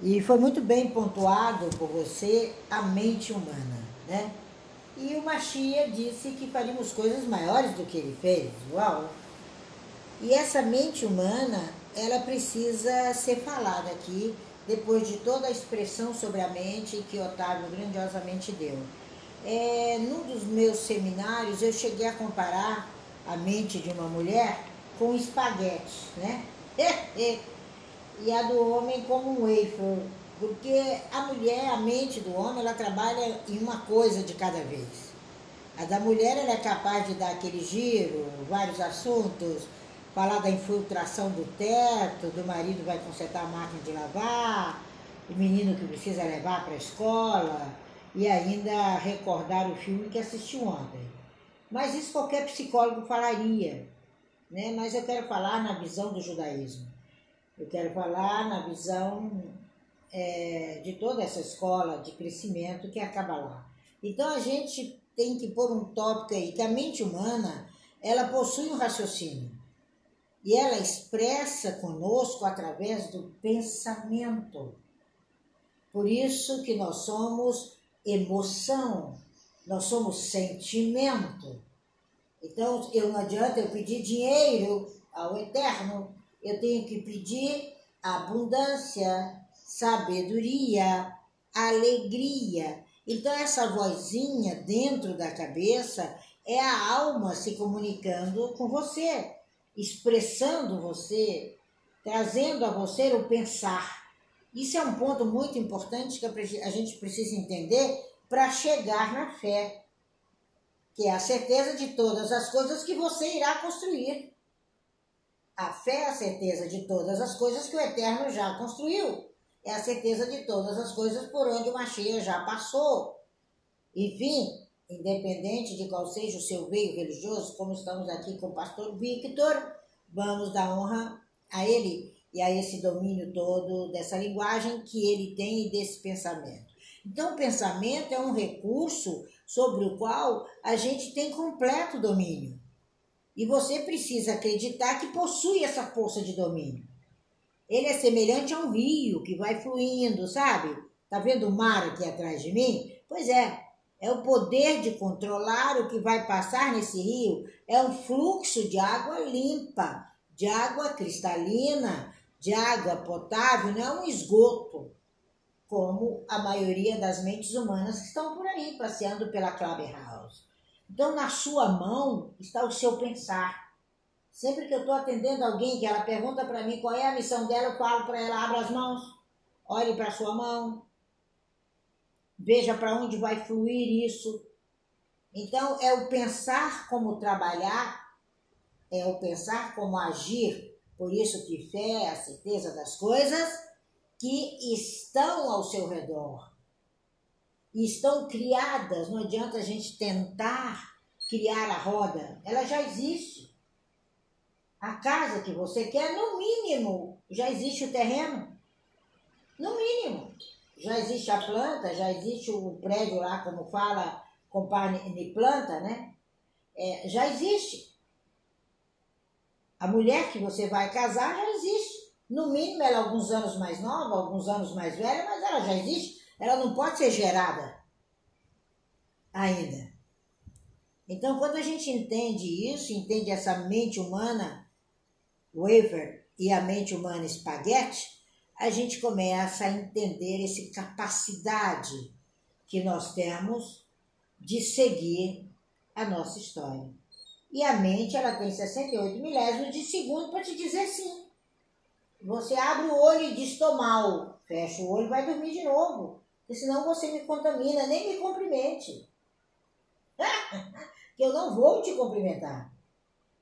E foi muito bem pontuado por você a mente humana, né? E o Machia disse que faríamos coisas maiores do que ele fez. Uau! E essa mente humana, ela precisa ser falada aqui, depois de toda a expressão sobre a mente que Otávio grandiosamente deu. É, num dos meus seminários, eu cheguei a comparar a mente de uma mulher com espaguete, né? e a do homem como um wafer, porque a mulher, a mente do homem, ela trabalha em uma coisa de cada vez. A da mulher, ela é capaz de dar aquele giro, vários assuntos, falar da infiltração do teto, do marido vai consertar a máquina de lavar, o menino que precisa levar para a escola, e ainda recordar o filme que assistiu ontem. Mas isso qualquer psicólogo falaria, né? mas eu quero falar na visão do judaísmo. Eu quero falar na visão é, de toda essa escola de crescimento que acaba lá. Então a gente tem que pôr um tópico aí que a mente humana ela possui um raciocínio e ela expressa conosco através do pensamento. Por isso que nós somos emoção, nós somos sentimento. Então, eu não adianta eu pedir dinheiro ao Eterno, eu tenho que pedir abundância, sabedoria, alegria. Então, essa vozinha dentro da cabeça é a alma se comunicando com você, expressando você, trazendo a você o pensar. Isso é um ponto muito importante que a gente precisa entender para chegar na fé, que é a certeza de todas as coisas que você irá construir. A fé é a certeza de todas as coisas que o Eterno já construiu. É a certeza de todas as coisas por onde o Machia já passou. Enfim, independente de qual seja o seu veio religioso, como estamos aqui com o pastor Victor, vamos dar honra a ele e a esse domínio todo dessa linguagem que ele tem e desse pensamento. Então, o pensamento é um recurso sobre o qual a gente tem completo domínio. E você precisa acreditar que possui essa força de domínio. Ele é semelhante a um rio que vai fluindo, sabe? Tá vendo o mar aqui atrás de mim? Pois é, é o poder de controlar o que vai passar nesse rio. É um fluxo de água limpa, de água cristalina, de água potável, não é um esgoto, como a maioria das mentes humanas que estão por aí passeando pela Clubhouse. Então, na sua mão está o seu pensar. Sempre que eu estou atendendo alguém que ela pergunta para mim qual é a missão dela, eu falo para ela: abra as mãos, olhe para a sua mão, veja para onde vai fluir isso. Então, é o pensar como trabalhar, é o pensar como agir. Por isso que fé é a certeza das coisas que estão ao seu redor e estão criadas, não adianta a gente tentar criar a roda, ela já existe. A casa que você quer, no mínimo, já existe o terreno. No mínimo. Já existe a planta, já existe o prédio lá, como fala, compare de planta, né? É, já existe. A mulher que você vai casar já existe. No mínimo, ela é alguns anos mais nova, alguns anos mais velha, mas ela já existe ela não pode ser gerada ainda. Então, quando a gente entende isso, entende essa mente humana wafer e a mente humana espaguete, a gente começa a entender essa capacidade que nós temos de seguir a nossa história. E a mente, ela tem 68 milésimos de segundo para te dizer sim. Você abre o olho e diz tô mal, fecha o olho e vai dormir de novo porque senão você me contamina, nem me cumprimente. que eu não vou te cumprimentar.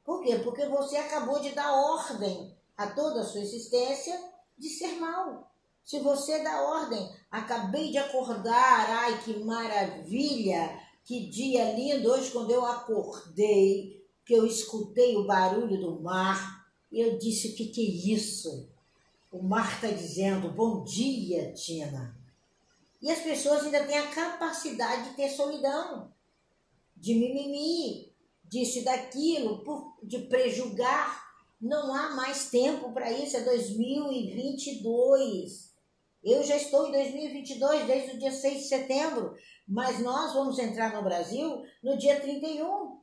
Por quê? Porque você acabou de dar ordem a toda a sua existência de ser mal. Se você dá ordem, acabei de acordar, ai que maravilha, que dia lindo hoje quando eu acordei, que eu escutei o barulho do mar, eu disse, o que, que é isso? O mar está dizendo, bom dia, Tina. E as pessoas ainda têm a capacidade de ter solidão, de mimimi, disso e daquilo, de prejugar. Não há mais tempo para isso, é 2022. Eu já estou em 2022, desde o dia 6 de setembro, mas nós vamos entrar no Brasil no dia 31.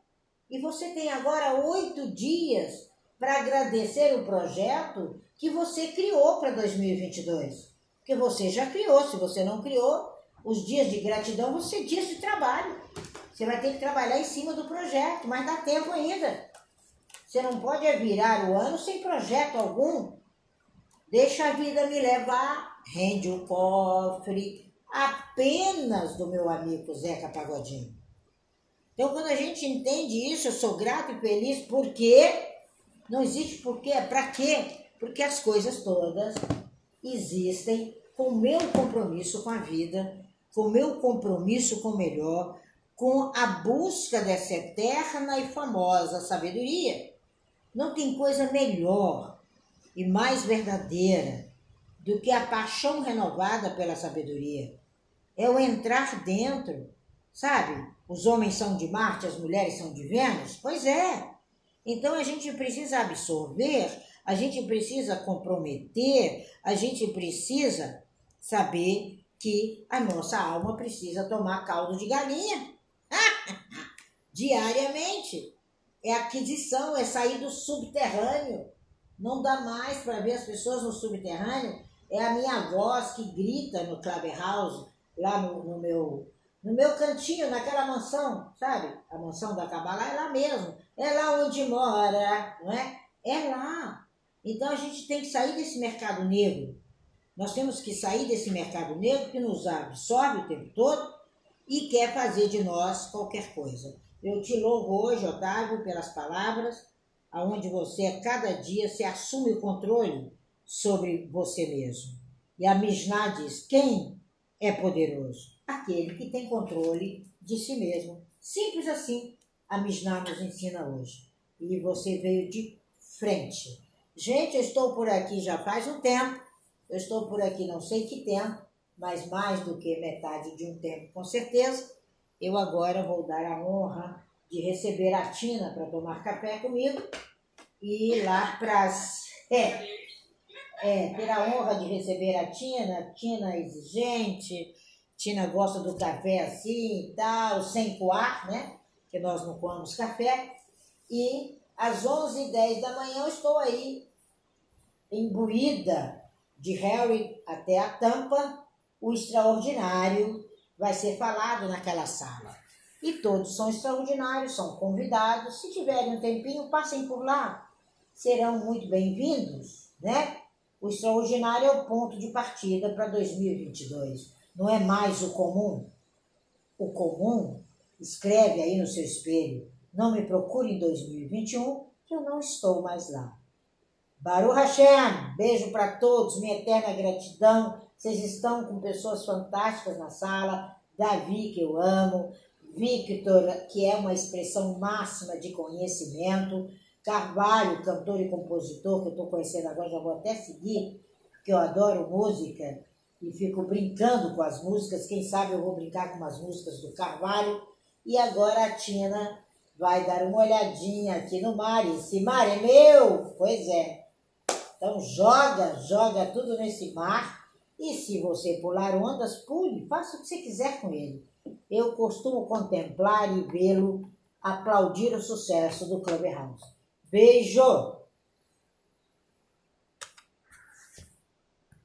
E você tem agora oito dias para agradecer o projeto que você criou para 2022. Porque você já criou, se você não criou, os dias de gratidão vão ser dias de trabalho. Você vai ter que trabalhar em cima do projeto, mas dá tempo ainda. Você não pode virar o ano sem projeto algum. Deixa a vida me levar, rende o cofre, apenas do meu amigo Zeca Pagodinho. Então, quando a gente entende isso, eu sou grato e feliz porque não existe porquê, é para quê? Porque as coisas todas existem com o meu compromisso com a vida, com o meu compromisso com o melhor, com a busca dessa eterna e famosa sabedoria. Não tem coisa melhor e mais verdadeira do que a paixão renovada pela sabedoria. É o entrar dentro, sabe? Os homens são de Marte, as mulheres são de Vênus? Pois é. Então a gente precisa absorver, a gente precisa comprometer, a gente precisa saber que a nossa alma precisa tomar caldo de galinha diariamente. É aquisição, é sair do subterrâneo, não dá mais para ver as pessoas no subterrâneo. É a minha voz que grita no Clubhouse, lá no, no, meu, no meu cantinho, naquela mansão, sabe? A mansão da Cabala é lá mesmo. É lá onde mora, não é? É lá. Então a gente tem que sair desse mercado negro. Nós temos que sair desse mercado negro que nos absorve o tempo todo e quer fazer de nós qualquer coisa. Eu te louvo hoje, Otávio, pelas palavras aonde você a cada dia se assume o controle sobre você mesmo. E a Mishnah diz: quem é poderoso? Aquele que tem controle de si mesmo. Simples assim, a Mishnah nos ensina hoje. E você veio de frente. Gente, eu estou por aqui já faz um tempo. Eu estou por aqui não sei que tempo, mas mais do que metade de um tempo, com certeza. Eu agora vou dar a honra de receber a Tina para tomar café comigo e ir lá para as. É, é, ter a honra de receber a Tina, Tina exigente, Tina gosta do café assim e tal, sem coar, né? Que nós não comemos café. E às 11h10 da manhã eu estou aí, imbuída de Harry até a tampa, o extraordinário vai ser falado naquela sala. E todos são extraordinários, são convidados. Se tiverem um tempinho, passem por lá. Serão muito bem-vindos, né? O extraordinário é o ponto de partida para 2022. Não é mais o comum. O comum, escreve aí no seu espelho, não me procure em 2021, que eu não estou mais lá. Baruch Hashem, beijo para todos, minha eterna gratidão. Vocês estão com pessoas fantásticas na sala. Davi, que eu amo. Victor, que é uma expressão máxima de conhecimento, Carvalho, cantor e compositor, que eu estou conhecendo agora, já vou até seguir, porque eu adoro música e fico brincando com as músicas. Quem sabe eu vou brincar com as músicas do Carvalho. E agora a Tina vai dar uma olhadinha aqui no mar. Esse mar é meu? Pois é. Então joga, joga tudo nesse mar. E se você pular ondas, pule, faça o que você quiser com ele eu costumo contemplar e vê-lo aplaudir o sucesso do Clubhouse. Beijo!